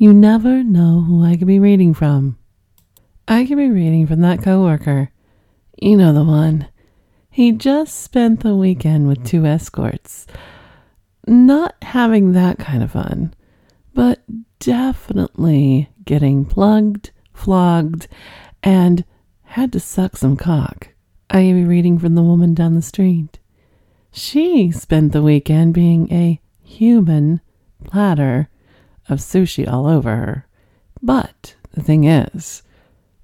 You never know who I could be reading from. I could be reading from that coworker. You know the one. He just spent the weekend with two escorts. Not having that kind of fun, but definitely getting plugged, flogged, and had to suck some cock. I could be reading from the woman down the street. She spent the weekend being a human platter of sushi all over her. But the thing is,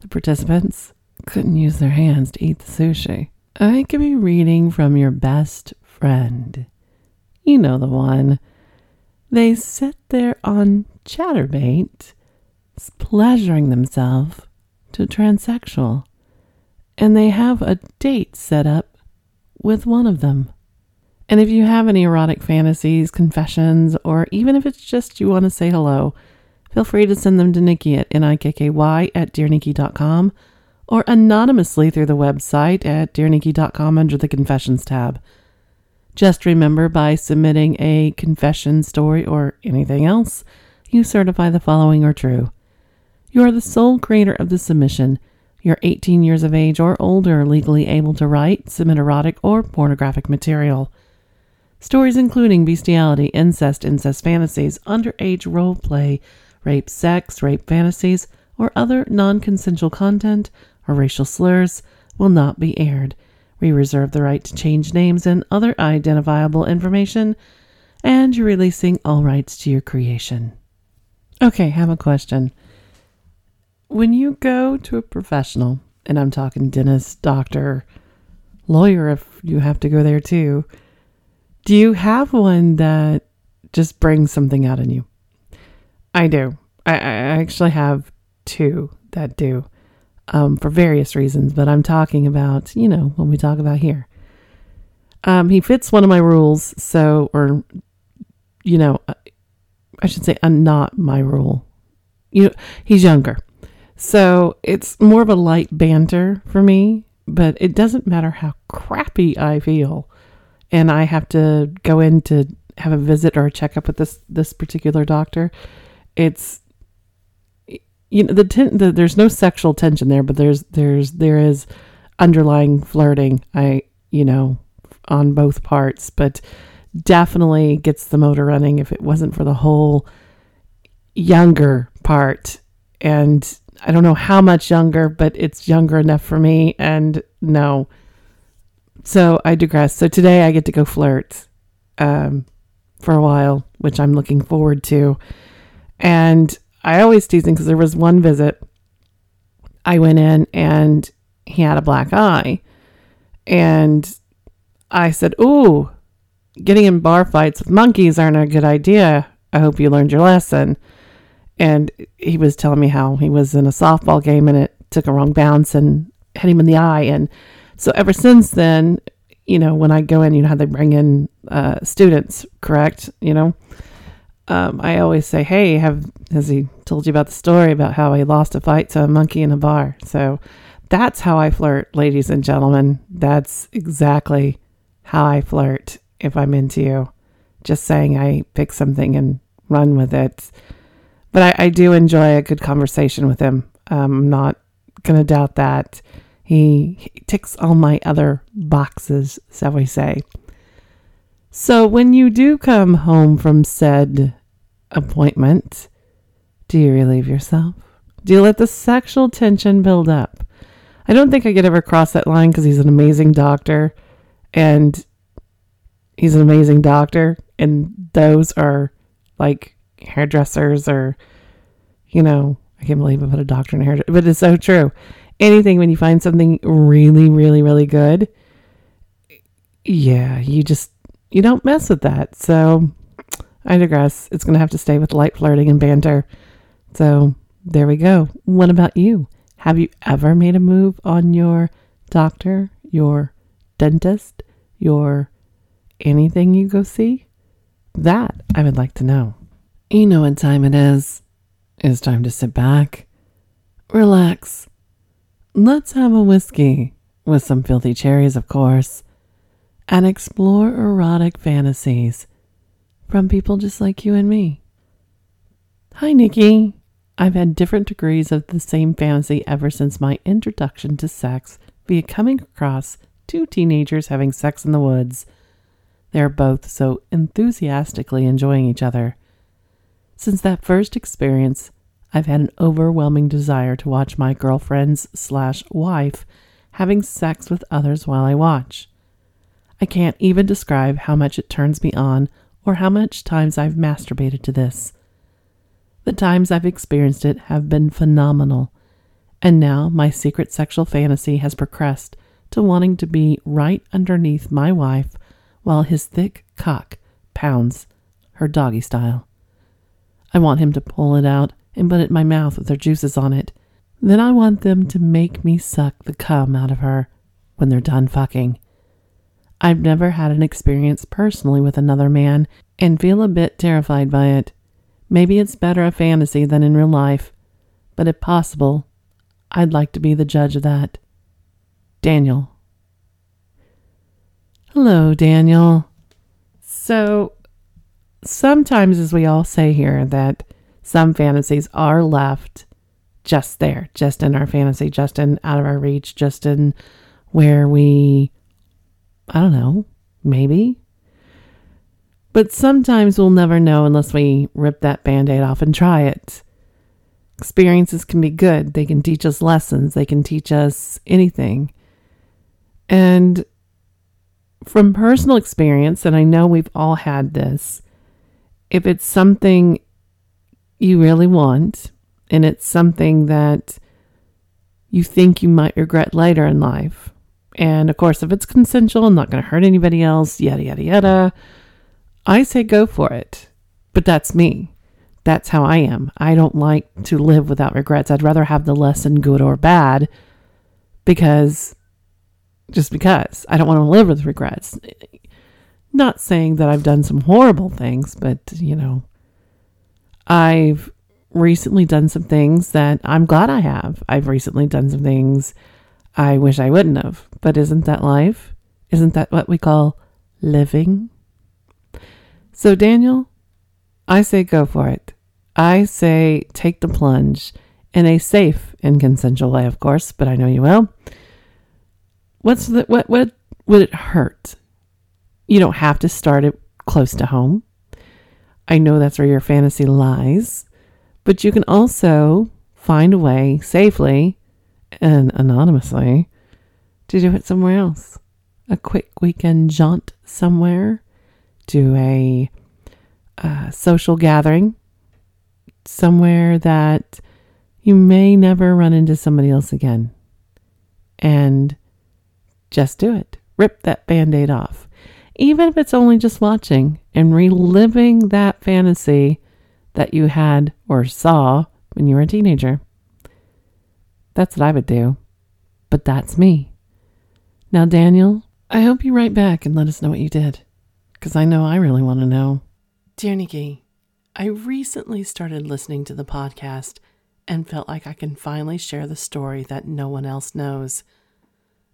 the participants couldn't use their hands to eat the sushi. I could be reading from your best friend. You know the one. They sit there on Chaturbate, pleasuring themselves to transsexual, and they have a date set up with one of them. And if you have any erotic fantasies, confessions, or even if it's just you want to say hello, feel free to send them to Nikky at nikky at dearnikky.com or anonymously through the website at dearnikky.com under the confessions tab. Just remember by submitting a confession story or anything else, you certify the following are true. You are the sole creator of the submission. You're 18 years of age or older, legally able to write, submit erotic or pornographic material. Stories including bestiality, incest, incest fantasies, underage role play, rape, sex, rape fantasies, or other non consensual content or racial slurs will not be aired. We reserve the right to change names and other identifiable information, and you're releasing all rights to your creation. Okay, have a question. When you go to a professional, and I'm talking dentist, doctor, lawyer, if you have to go there too, do you have one that just brings something out in you? I do. I, I actually have two that do um, for various reasons, but I'm talking about, you know, when we talk about here. Um, he fits one of my rules, so, or, you know, uh, I should say, uh, not my rule. You know, he's younger. So it's more of a light banter for me, but it doesn't matter how crappy I feel and I have to go in to have a visit or a checkup with this this particular doctor, it's you know the, ten, the there's no sexual tension there, but there's there's there is underlying flirting. I you know on both parts, but definitely gets the motor running if it wasn't for the whole younger part and I don't know how much younger, but it's younger enough for me and no so I digress. So today I get to go flirt um, for a while, which I'm looking forward to. And I always tease him because there was one visit I went in and he had a black eye. And I said, Ooh, getting in bar fights with monkeys aren't a good idea. I hope you learned your lesson. And he was telling me how he was in a softball game and it took a wrong bounce and hit him in the eye. And so ever since then, you know, when I go in, you know how they bring in uh, students, correct? You know, um, I always say, "Hey, have has he told you about the story about how he lost a fight to a monkey in a bar?" So that's how I flirt, ladies and gentlemen. That's exactly how I flirt if I'm into you. Just saying, I pick something and run with it. But I, I do enjoy a good conversation with him. Um, I'm not gonna doubt that. He, he ticks all my other boxes, shall we say. So when you do come home from said appointment, do you relieve yourself? Do you let the sexual tension build up? I don't think I could ever cross that line because he's an amazing doctor and he's an amazing doctor. And those are like hairdressers or, you know, I can't believe I put a doctor in a hairdresser, but it's so true anything when you find something really, really, really good, yeah, you just you don't mess with that. So I digress. It's gonna have to stay with light flirting and banter. So there we go. What about you? Have you ever made a move on your doctor, your dentist, your anything you go see? That I would like to know. You know what time it is. It's time to sit back, relax. Let's have a whiskey with some filthy cherries, of course, and explore erotic fantasies from people just like you and me. Hi, Nikky. I've had different degrees of the same fantasy ever since my introduction to sex via coming across two teenagers having sex in the woods. They're both so enthusiastically enjoying each other. Since that first experience, I've had an overwhelming desire to watch my girlfriend's slash wife having sex with others while I watch. I can't even describe how much it turns me on or how much times I've masturbated to this. The times I've experienced it have been phenomenal, and now my secret sexual fantasy has progressed to wanting to be right underneath my wife while his thick cock pounds her doggy style. I want him to pull it out and put it in my mouth with their juices on it. Then I want them to make me suck the cum out of her when they're done fucking. I've never had an experience personally with another man and feel a bit terrified by it. Maybe it's better a fantasy than in real life, but if possible, I'd like to be the judge of that. Daniel. Hello, Daniel. So, sometimes, as we all say here, that some fantasies are left just there, just in our fantasy, just in out of our reach, just in where we, I don't know, maybe but sometimes we'll never know unless we rip that band aid off and try it. Experiences can be good, they can teach us lessons, they can teach us anything. And from personal experience, and I know we've all had this, if it's something you really want and it's something that you think you might regret later in life, and of course, if it's consensual, and not going to hurt anybody else, yada, yada, yada I say go for it. But that's me. That's how I am. I don't like to live without regrets. I'd rather have the lesson good or bad because just because I don't want to live with regrets. Not saying that I've done some horrible things, but you know, I've recently done some things that I'm glad I have. I've recently done some things I wish I wouldn't have. But isn't that life? Isn't that what we call living? So, Daniel, I say go for it. I say take the plunge in a safe and consensual way, of course, but I know you will. What's the, what, what would it hurt? You don't have to start it close to home. I know that's where your fantasy lies, but you can also find a way safely and anonymously to do it somewhere else. A quick weekend jaunt somewhere to a, a social gathering somewhere that you may never run into somebody else again. And just do it. Rip that band aid off. Even if it's only just watching and reliving that fantasy that you had or saw when you were a teenager. That's what I would do. But that's me. Now, Daniel, I hope you write back and let us know what you did because I know I really want to know. Dear Nikky, I recently started listening to the podcast and felt like I can finally share the story that no one else knows.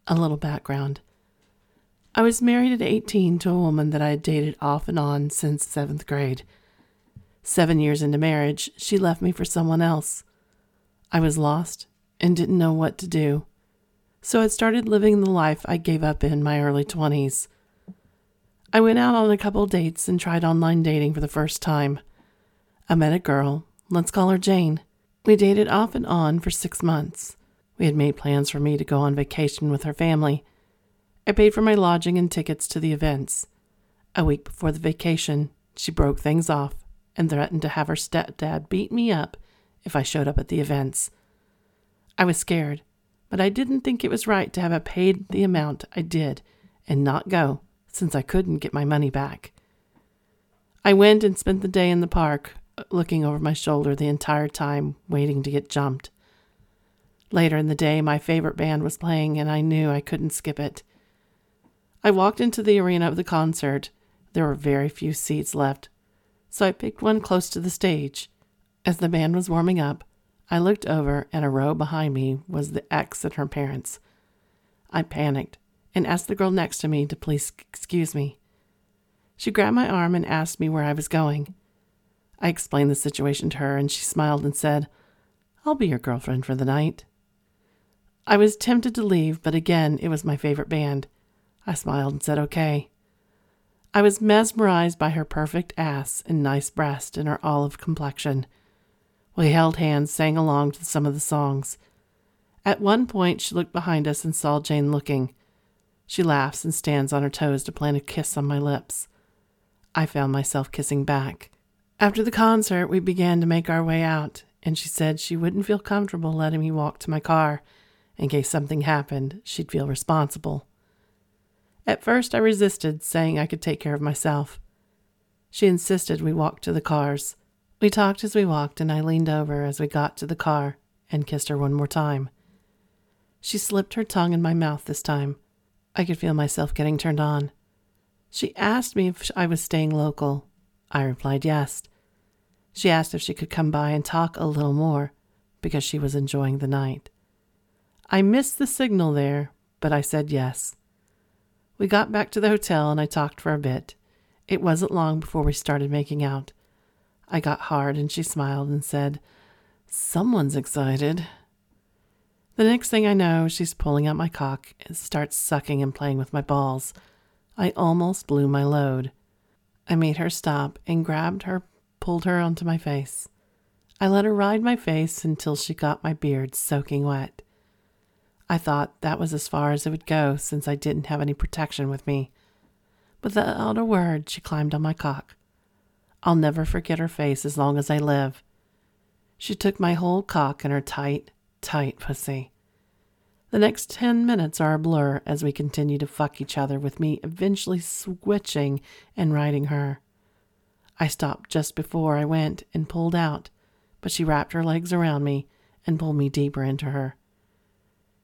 A little background. I was married at 18 to a woman that I had dated off and on since seventh grade. Seven years into marriage, she left me for someone else. I was lost and didn't know what to do. So I started living the life I gave up in my early 20s. I went out on a couple dates and tried online dating for the first time. I met a girl, let's call her Jane. We dated off and on for six months. We had made plans for me to go on vacation with her family. I paid for my lodging and tickets to the events. A week before the vacation, she broke things off and threatened to have her stepdad beat me up if I showed up at the events. I was scared, but I didn't think it was right to have paid the amount I did and not go since I couldn't get my money back. I went and spent the day in the park, looking over my shoulder the entire time, waiting to get jumped. Later in the day, my favorite band was playing, and I knew I couldn't skip it. I walked into the arena of the concert. There were very few seats left, so I picked one close to the stage. As the band was warming up, I looked over, and a row behind me was the ex and her parents. I panicked and asked the girl next to me to please excuse me. She grabbed my arm and asked me where I was going. I explained the situation to her, and she smiled and said, I'll be your girlfriend for the night. I was tempted to leave, but again, it was my favorite band. I smiled and said, okay. I was mesmerized by her perfect ass and nice breast and her olive complexion. We held hands, sang along to some of the songs. At one point, she looked behind us and saw Jane looking. She laughs and stands on her toes to plant a kiss on my lips. I found myself kissing back. After the concert, we began to make our way out, and she said she wouldn't feel comfortable letting me walk to my car. In case something happened, she'd feel responsible. At first, I resisted, saying I could take care of myself. She insisted we walk to the cars. We talked as we walked, and I leaned over as we got to the car and kissed her one more time. She slipped her tongue in my mouth this time. I could feel myself getting turned on. She asked me if I was staying local. I replied yes. She asked if she could come by and talk a little more because she was enjoying the night. I missed the signal there, but I said yes. We got back to the hotel and I talked for a bit. It wasn't long before we started making out. I got hard and she smiled and said, Someone's excited. The next thing I know, she's pulling out my cock and starts sucking and playing with my balls. I almost blew my load. I made her stop and grabbed her, pulled her onto my face. I let her ride my face until she got my beard soaking wet. I thought that was as far as it would go since I didn't have any protection with me. Without a word, she climbed on my cock. I'll never forget her face as long as I live. She took my whole cock in her tight, tight pussy. The next ten minutes are a blur as we continue to fuck each other, with me eventually switching and riding her. I stopped just before I went and pulled out, but she wrapped her legs around me and pulled me deeper into her.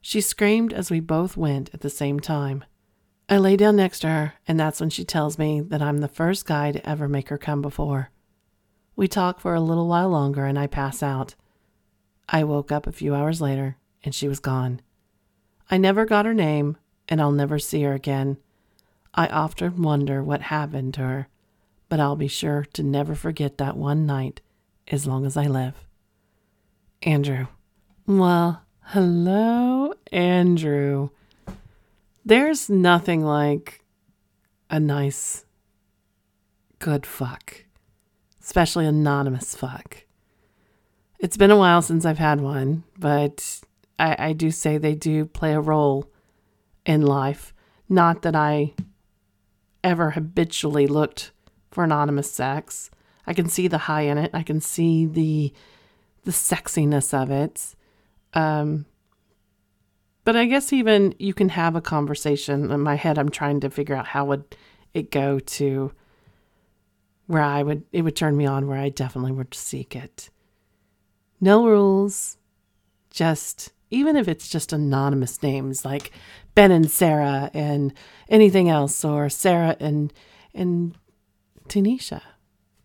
She screamed as we both went at the same time. I lay down next to her, and that's when she tells me that I'm the first guy to ever make her come before. We talk for a little while longer, and I pass out. I woke up a few hours later, and she was gone. I never got her name, and I'll never see her again. I often wonder what happened to her, but I'll be sure to never forget that one night as long as I live. Andrew. Well, hello, Andrew. There's nothing like a nice, good fuck, especially anonymous fuck. It's been a while since I've had one, but I, I do say they do play a role in life. Not that I ever habitually looked for anonymous sex. I can see the high in it. I can see the the sexiness of it. Um, but I guess even you can have a conversation. In my head, I'm trying to figure out how would it go to where I would it would turn me on, where I definitely would seek it. No rules, just even if it's just anonymous names like Ben and Sarah and anything else, or Sarah and and Tanisha,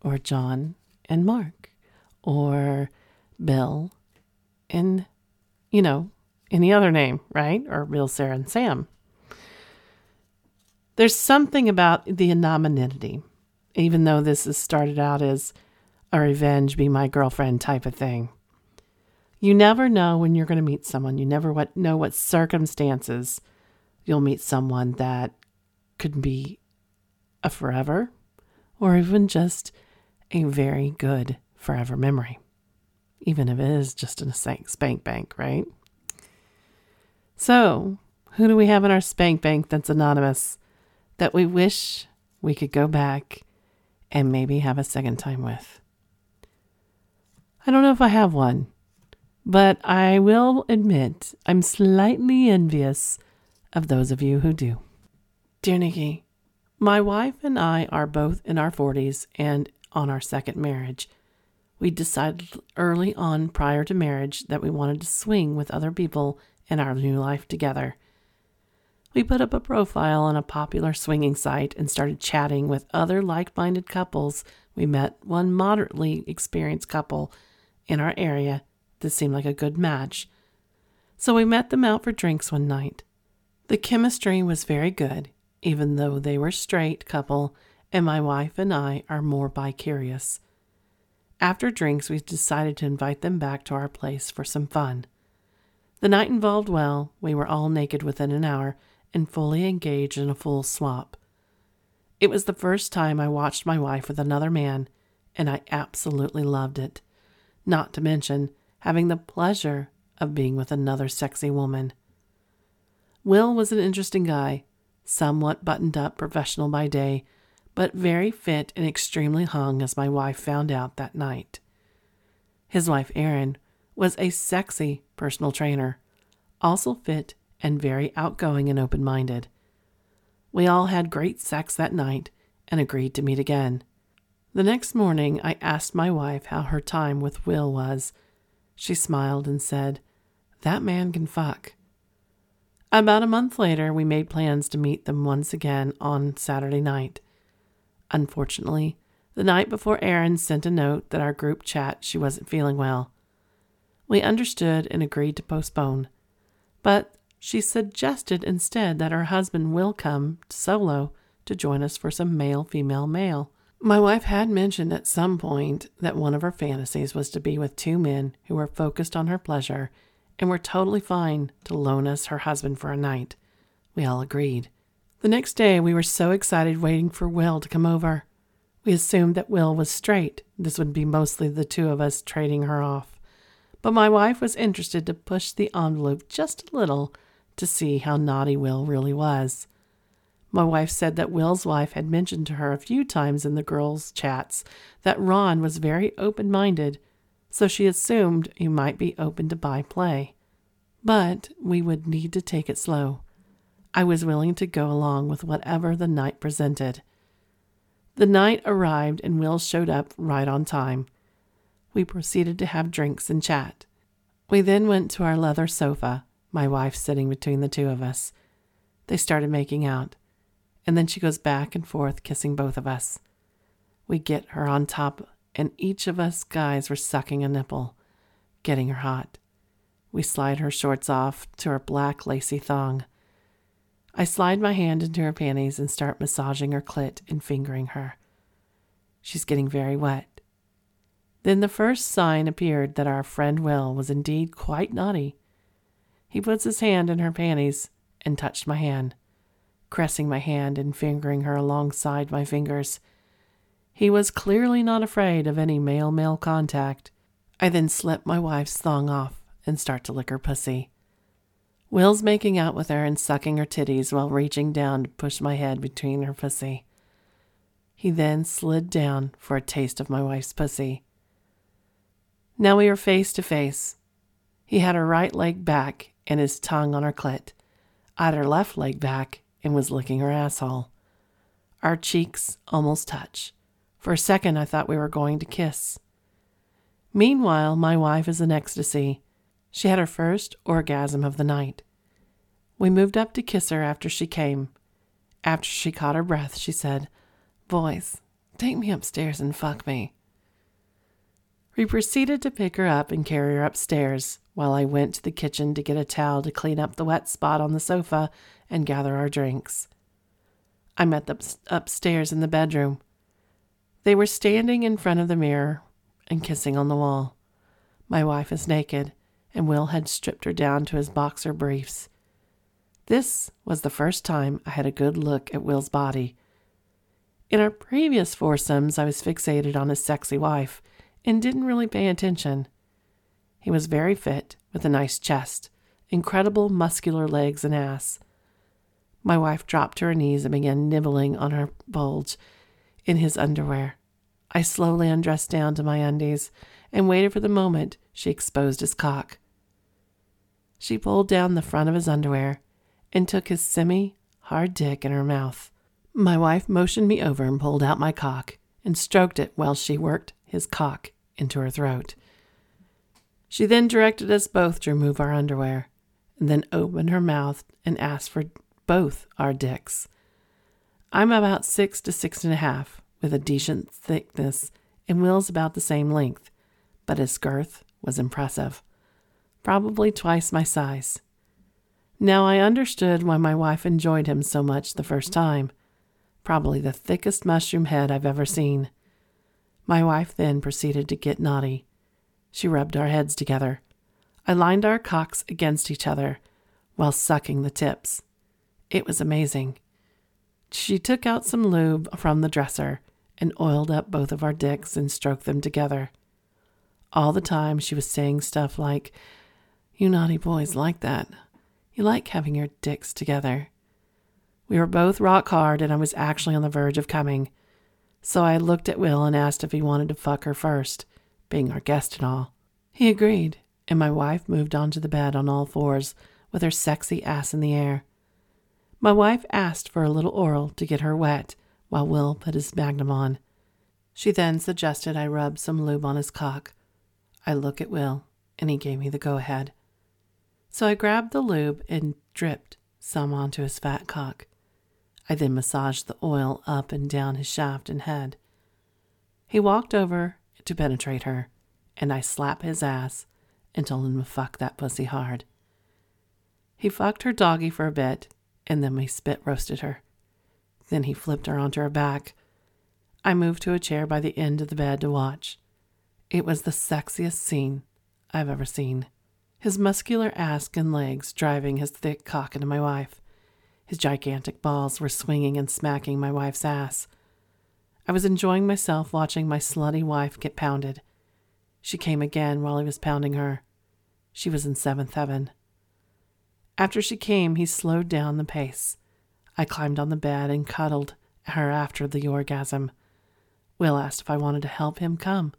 or John and Mark, or Bill and you know any other name, right? Or real Sarah and Sam. There's something about the anonymity, even though this has started out as a revenge, be my girlfriend type of thing. You never know when you're going to meet someone. You never what, know what circumstances you'll meet someone that could be a forever or even just a very good forever memory, even if it is just in a spank bank, right? So, who do we have in our spank bank that's anonymous that we wish we could go back and maybe have a second time with? I don't know if I have one, but I will admit I'm slightly envious of those of you who do. Dear Nikky, my wife and I are both in our 40s and on our second marriage. We decided early on prior to marriage that we wanted to swing with other people in our new life together. We put up a profile on a popular swinging site and started chatting with other like minded couples. We met one moderately experienced couple in our area that seemed like a good match. So we met them out for drinks one night. The chemistry was very good, even though they were straight couple and my wife and I are more bi-curious. After drinks, we decided to invite them back to our place for some fun. The night involved well. We were all naked within an hour and fully engaged in a full swap. It was the first time I watched my wife with another man, and I absolutely loved it. Not to mention having the pleasure of being with another sexy woman. Will was an interesting guy, somewhat buttoned up, professional by day, but very fit and extremely hung, as my wife found out that night. His wife, Erin, was a sexy personal trainer, also fit and very outgoing and open minded. We all had great sex that night and agreed to meet again. The next morning, I asked my wife how her time with Will was. She smiled and said, That man can fuck. About a month later, we made plans to meet them once again on Saturday night. Unfortunately, the night before Erin sent a note that our group chat she wasn't feeling well. We understood and agreed to postpone, but she suggested instead that her husband will come solo to join us for some male female male. My wife had mentioned at some point that one of her fantasies was to be with two men who were focused on her pleasure and were totally fine to loan us her husband for a night. We all agreed. The next day, we were so excited waiting for Will to come over. We assumed that Will was straight. This would be mostly the two of us trading her off. But my wife was interested to push the envelope just a little to see how naughty Will really was. My wife said that Will's wife had mentioned to her a few times in the girls' chats that Ron was very open minded, so she assumed he might be open to bi play. But we would need to take it slow. I was willing to go along with whatever the night presented. The night arrived and Will showed up right on time. We proceeded to have drinks and chat. We then went to our leather sofa, my wife sitting between the two of us. They started making out, and then she goes back and forth kissing both of us. We get her on top, and each of us guys were sucking a nipple, getting her hot. We slide her shorts off to her black lacy thong. I slide my hand into her panties and start massaging her clit and fingering her. She's getting very wet. Then the first sign appeared that our friend Will was indeed quite naughty. He puts his hand in her panties and touched my hand, caressing my hand and fingering her alongside my fingers. He was clearly not afraid of any male male contact. I then slip my wife's thong off and start to lick her pussy. Will's making out with her and sucking her titties while reaching down to push my head between her pussy. He then slid down for a taste of my wife's pussy. Now we were face to face. He had her right leg back and his tongue on her clit. I had her left leg back and was licking her asshole. Our cheeks almost touch. For a second, I thought we were going to kiss. Meanwhile, my wife is in ecstasy. She had her first orgasm of the night. We moved up to kiss her after she came. After she caught her breath, she said, Boys, take me upstairs and fuck me. We proceeded to pick her up and carry her upstairs while I went to the kitchen to get a towel to clean up the wet spot on the sofa and gather our drinks. I met them upstairs in the bedroom. They were standing in front of the mirror and kissing on the wall. My wife is naked and Will had stripped her down to his boxer briefs. This was the first time I had a good look at Will's body. In our previous foursomes, I was fixated on his sexy wife and didn't really pay attention. He was very fit, with a nice chest, incredible muscular legs and ass. My wife dropped to her knees and began nibbling on her bulge in his underwear. I slowly undressed down to my undies and waited for the moment she exposed his cock. She pulled down the front of his underwear and took his semi hard dick in her mouth. My wife motioned me over and pulled out my cock and stroked it while she worked his cock into her throat. She then directed us both to remove our underwear, and then opened her mouth and asked for both our dicks. I'm about six to six and a half, with a decent thickness, and Will's about the same length, but his girth was impressive. Probably twice my size. Now I understood why my wife enjoyed him so much the first time. Probably the thickest mushroom head I've ever seen. My wife then proceeded to get naughty. She rubbed our heads together. I lined our cocks against each other while sucking the tips. It was amazing. She took out some lube from the dresser and oiled up both of our dicks and stroked them together. All the time she was saying stuff like, You naughty boys like that. You like having your dicks together. We were both rock hard, and I was actually on the verge of coming. So I looked at Will and asked if he wanted to fuck her first, being our guest and all. He agreed, and my wife moved onto the bed on all fours with her sexy ass in the air. My wife asked for a little oral to get her wet while Will put his magnum on. She then suggested I rub some lube on his cock. I look at Will, and he gave me the go ahead. So I grabbed the lube and dripped some onto his fat cock. I then massaged the oil up and down his shaft and head. He walked over to penetrate her, and I slapped his ass and told him to fuck that pussy hard. He fucked her doggy for a bit and then we spit roasted her. Then he flipped her onto her back. I moved to a chair by the end of the bed to watch. It was the sexiest scene I've ever seen. His muscular ass and legs driving his thick cock into my wife. His gigantic balls were swinging and smacking my wife's ass. I was enjoying myself watching my slutty wife get pounded. She came again while he was pounding her. She was in seventh heaven. After she came, he slowed down the pace. I climbed on the bed and cuddled her after the orgasm. Will asked if I wanted to help him come,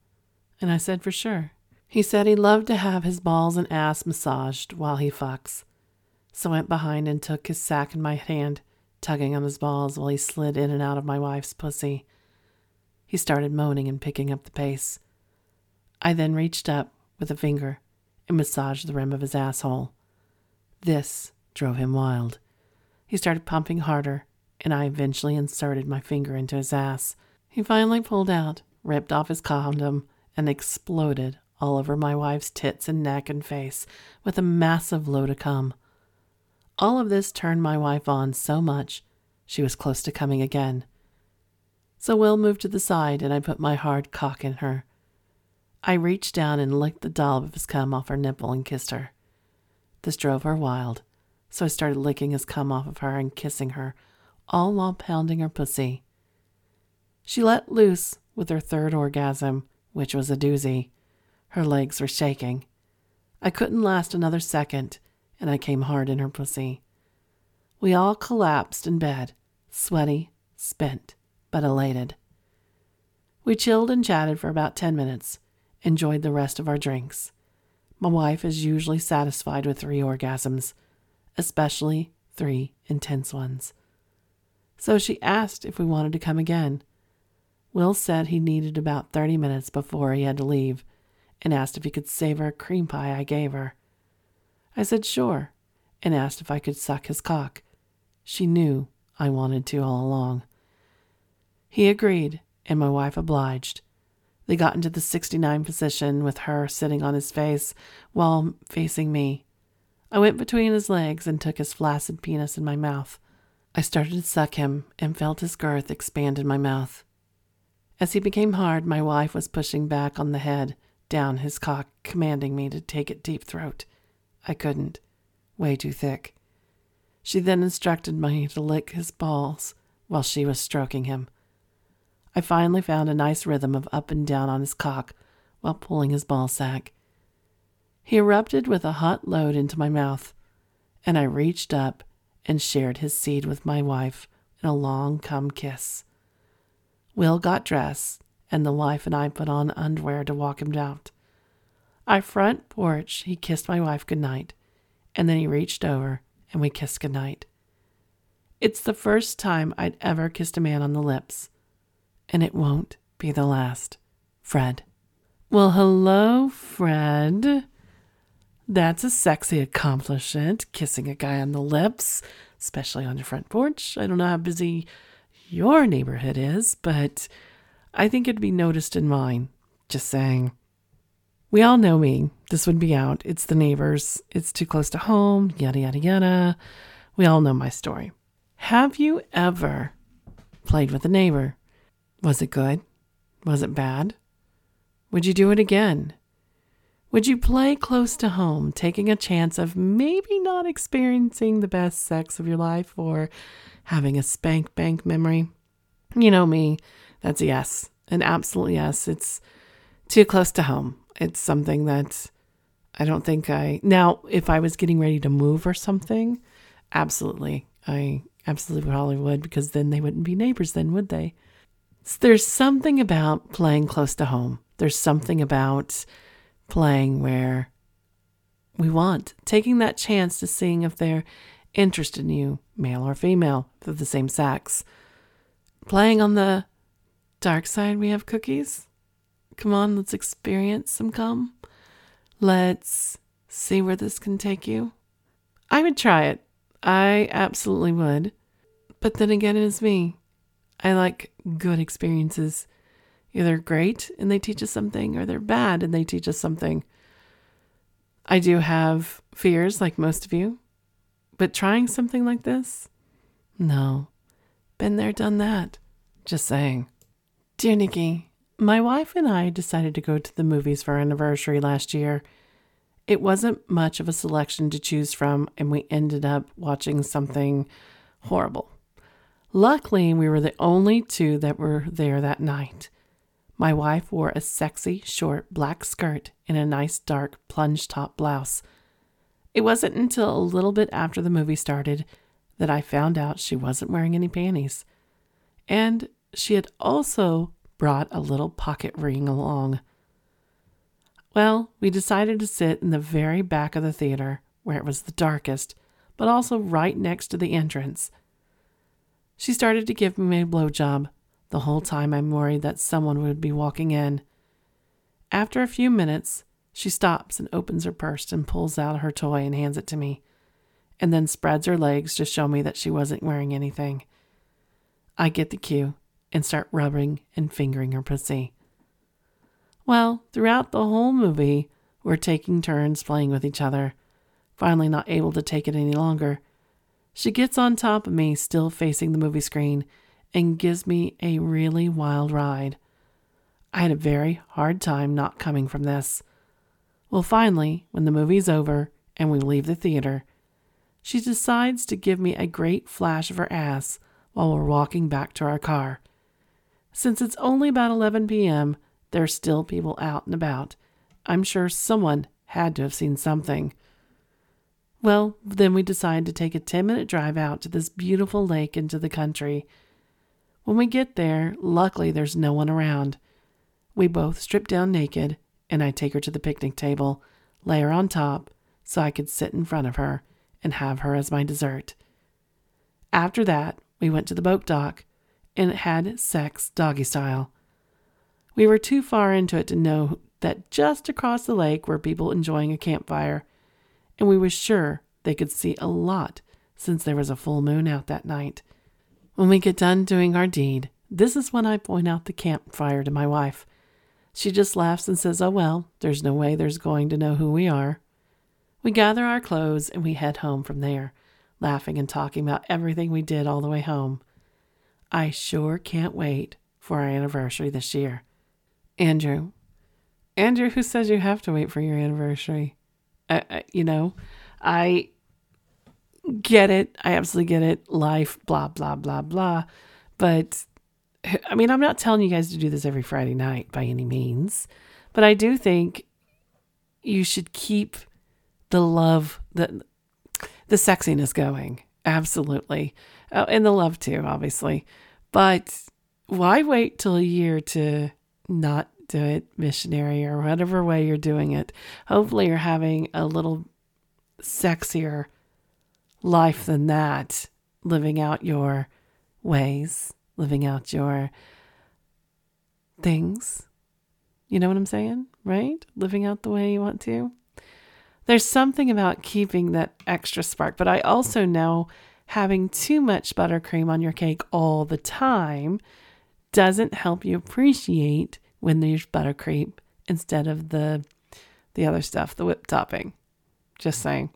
and I said for sure. He said he loved to have his balls and ass massaged while he fucks. So I went behind and took his sack in my hand, tugging on his balls while he slid in and out of my wife's pussy. He started moaning and picking up the pace. I then reached up with a finger and massaged the rim of his asshole. This drove him wild. He started pumping harder, and I eventually inserted my finger into his ass. He finally pulled out, ripped off his condom, and exploded all over my wife's tits and neck and face with a massive load of cum. All of this turned my wife on so much she was close to coming again. So Will moved to the side, and I put my hard cock in her. I reached down and licked the dollop of his cum off her nipple and kissed her. This drove her wild, so I started licking his cum off of her and kissing her, all while pounding her pussy. She let loose with her third orgasm, which was a doozy. Her legs were shaking. I couldn't last another second, and I came hard in her pussy. We all collapsed in bed, sweaty, spent, but elated. We chilled and chatted for about 10 minutes, enjoyed the rest of our drinks. My wife is usually satisfied with three orgasms, especially three intense ones. So she asked if we wanted to come again. Will said he needed about 30 minutes before he had to leave and asked if he could savor a cream pie I gave her. I said sure and asked if I could suck his cock. She knew I wanted to all along. He agreed, and my wife obliged. They got into the 69 position with her sitting on his face while facing me. I went between his legs and took his flaccid penis in my mouth. I started to suck him and felt his girth expand in my mouth. As he became hard, my wife was pushing back on the head, down his cock, commanding me to take it deep throat. I couldn't. Way too thick. She then instructed me to lick his balls while she was stroking him. I finally found a nice rhythm of up and down on his cock while pulling his ball sack. He erupted with a hot load into my mouth, and I reached up and shared his seed with my wife in a long cum kiss. Will got dressed, and the wife and I put on underwear to walk him out. Our front porch, he kissed my wife good night, and then he reached over and we kissed good night. It's the first time I'd ever kissed a man on the lips and it won't be the last. Fred. Well, hello, Fred. That's a sexy accomplishment, kissing a guy on the lips, especially on your front porch. I don't know how busy your neighborhood is, but I think it'd be noticed in mine. Just saying. We all know me. This would be out. It's the neighbors. It's too close to home, yada, yada, yada. We all know my story. Have you ever played with a neighbor? Was it good? Was it bad? Would you do it again? Would you play close to home, taking a chance of maybe not experiencing the best sex of your life or having a spank bank memory? You know me, that's a yes, an absolute yes. It's too close to home. It's something that I don't think I. Now, if I was getting ready to move or something, absolutely. I absolutely probably would because then they wouldn't be neighbors, then, would they? So there's something about playing close to home. There's something about playing where we want, taking that chance to seeing if they're interested in you, male or female, of the same sex. Playing on the dark side, we have cookies. Come on, let's experience some cum. Let's see where this can take you. I would try it. I absolutely would. But then again, it is me. I like good experiences. Either great and they teach us something, or they're bad and they teach us something. I do have fears, like most of you, but trying something like this? No. Been there, done that. Just saying. Dear Nikky, my wife and I decided to go to the movies for our anniversary last year. It wasn't much of a selection to choose from, and we ended up watching something horrible. Luckily, we were the only two that were there that night. My wife wore a sexy, short black skirt and a nice dark plunge top blouse. It wasn't until a little bit after the movie started that I found out she wasn't wearing any panties. And she had also brought a little pocket ring along. Well, we decided to sit in the very back of the theater, where it was the darkest, but also right next to the entrance. She started to give me a blowjob. The whole time I'm worried that someone would be walking in. After a few minutes, she stops and opens her purse and pulls out her toy and hands it to me, and then spreads her legs to show me that she wasn't wearing anything. I get the cue and start rubbing and fingering her pussy. Well, throughout the whole movie, we're taking turns playing with each other. Finally, not able to take it any longer, she gets on top of me, still facing the movie screen, and gives me a really wild ride. I had a very hard time not coming from this. Well, finally, when the movie's over and we leave the theater, she decides to give me a great flash of her ass while we're walking back to our car. Since it's only about 11 p.m., there are still people out and about. I'm sure someone had to have seen something. Well, then we decided to take a 10 minute drive out to this beautiful lake into the country. When we get there, luckily there's no one around. We both strip down naked, and I take her to the picnic table, lay her on top so I could sit in front of her and have her as my dessert. After that, we went to the boat dock and had sex doggy style. We were too far into it to know that just across the lake were people enjoying a campfire, and we were sure they could see a lot since there was a full moon out that night. When we get done doing our deed, this is when I point out the campfire to my wife. She just laughs and says, Oh, well, there's no way there's going to know who we are. We gather our clothes and we head home from there, laughing and talking about everything we did all the way home. I sure can't wait for our anniversary this year. Andrew. Andrew, who says you have to wait for your anniversary? Uh, you know, I get it. I absolutely get it. Life, blah, blah, blah, blah. But I mean, I'm not telling you guys to do this every Friday night by any means, but I do think you should keep the love, the, the sexiness going. Absolutely. Oh, and the love too, obviously. But why wait till a year to not do it missionary or whatever way you're doing it. Hopefully, you're having a little sexier life than that, living out your ways, living out your things. You know what I'm saying? Right? Living out the way you want to. There's something about keeping that extra spark, but I also know having too much buttercream on your cake all the time doesn't help you appreciate when there's buttercream instead of the the other stuff, the whipped topping. Just saying.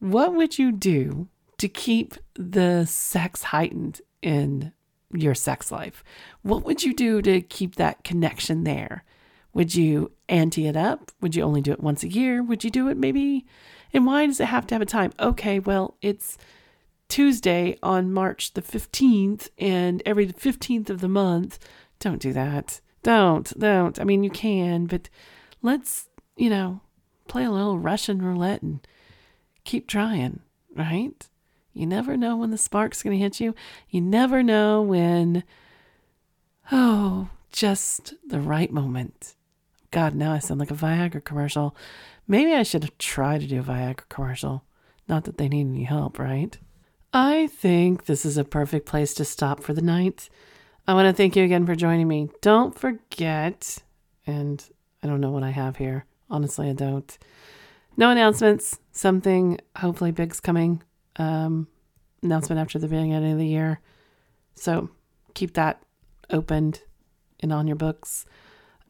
What would you do to keep the sex heightened in your sex life? What would you do to keep that connection there? Would you ante it up? Would you only do it once a year? Would you do it maybe? And why does it have to have a time? Okay, well, it's Tuesday on March the 15th, and every 15th of the month. Don't do that. Don't, don't. I mean, you can, but let's, you know, play a little Russian roulette and keep trying, right? You never know when the spark's going to hit you. You never know when, oh, just the right moment. God, now I sound like a Viagra commercial. Maybe I should try to do a Viagra commercial. Not that they need any help, right? I think this is a perfect place to stop for the night. I want to thank you again for joining me. Don't forget, and I don't know what I have here. Honestly, I don't. No announcements. Something hopefully big's coming. Um, announcement after the beginning of the year. So keep that opened and on your books.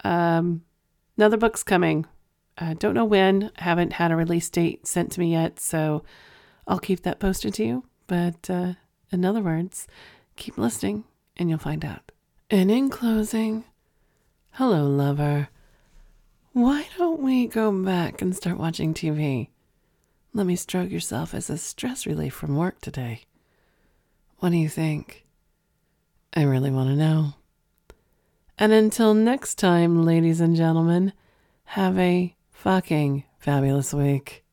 Um, another book's coming. I don't know when. I haven't had a release date sent to me yet, so I'll keep that posted to you. But uh, in other words, keep listening and you'll find out. And in closing, hello, lover. Why don't we go back and start watching TV? Let me stroke yourself as a stress relief from work today. What do you think? I really want to know. And until next time, ladies and gentlemen, have a fucking fabulous week.